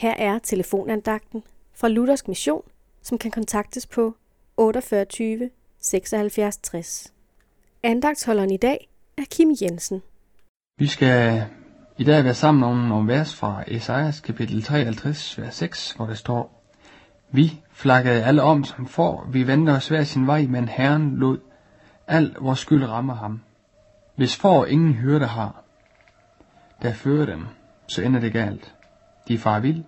Her er telefonandagten fra Luthersk Mission, som kan kontaktes på 48 76 60. Andagtsholderen i dag er Kim Jensen. Vi skal i dag være sammen om nogle vers fra Esajas kapitel 53, vers 6, hvor der står, Vi flakkede alle om som får, vi vendte os hver sin vej, men Herren lod al vores skyld ramme ham. Hvis får ingen hyrde har, der fører dem, så ender det galt. De far vild.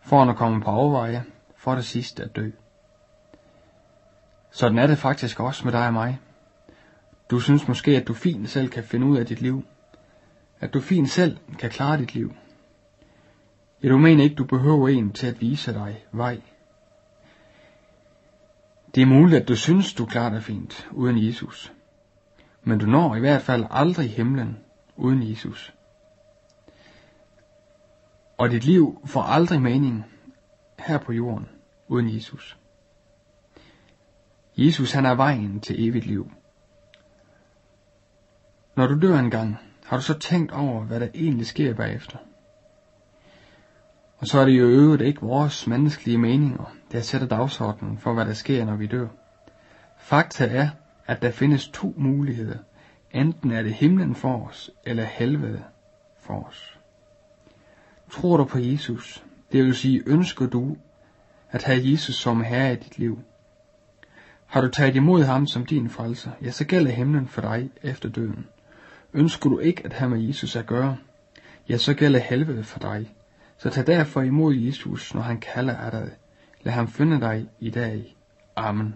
for at komme på overveje, for det sidste at dø. Sådan er det faktisk også med dig og mig. Du synes måske, at du fint selv kan finde ud af dit liv. At du fint selv kan klare dit liv. Ja, du mener ikke, du behøver en til at vise dig vej. Det er muligt, at du synes, du klarer dig fint uden Jesus. Men du når i hvert fald aldrig himlen uden Jesus. Og dit liv får aldrig mening her på jorden uden Jesus. Jesus han er vejen til evigt liv. Når du dør engang, har du så tænkt over, hvad der egentlig sker bagefter? Og så er det jo øvrigt ikke vores menneskelige meninger, der sætter dagsordenen for, hvad der sker, når vi dør. Fakta er, at der findes to muligheder. Enten er det himlen for os, eller helvede for os. Tror du på Jesus? Det vil sige, ønsker du at have Jesus som herre i dit liv? Har du taget imod ham som din frelser, ja, så gælder himlen for dig efter døden. Ønsker du ikke at have med Jesus at gøre, ja, så gælder helvede for dig. Så tag derfor imod Jesus, når han kalder af dig. Lad ham finde dig i dag. Amen.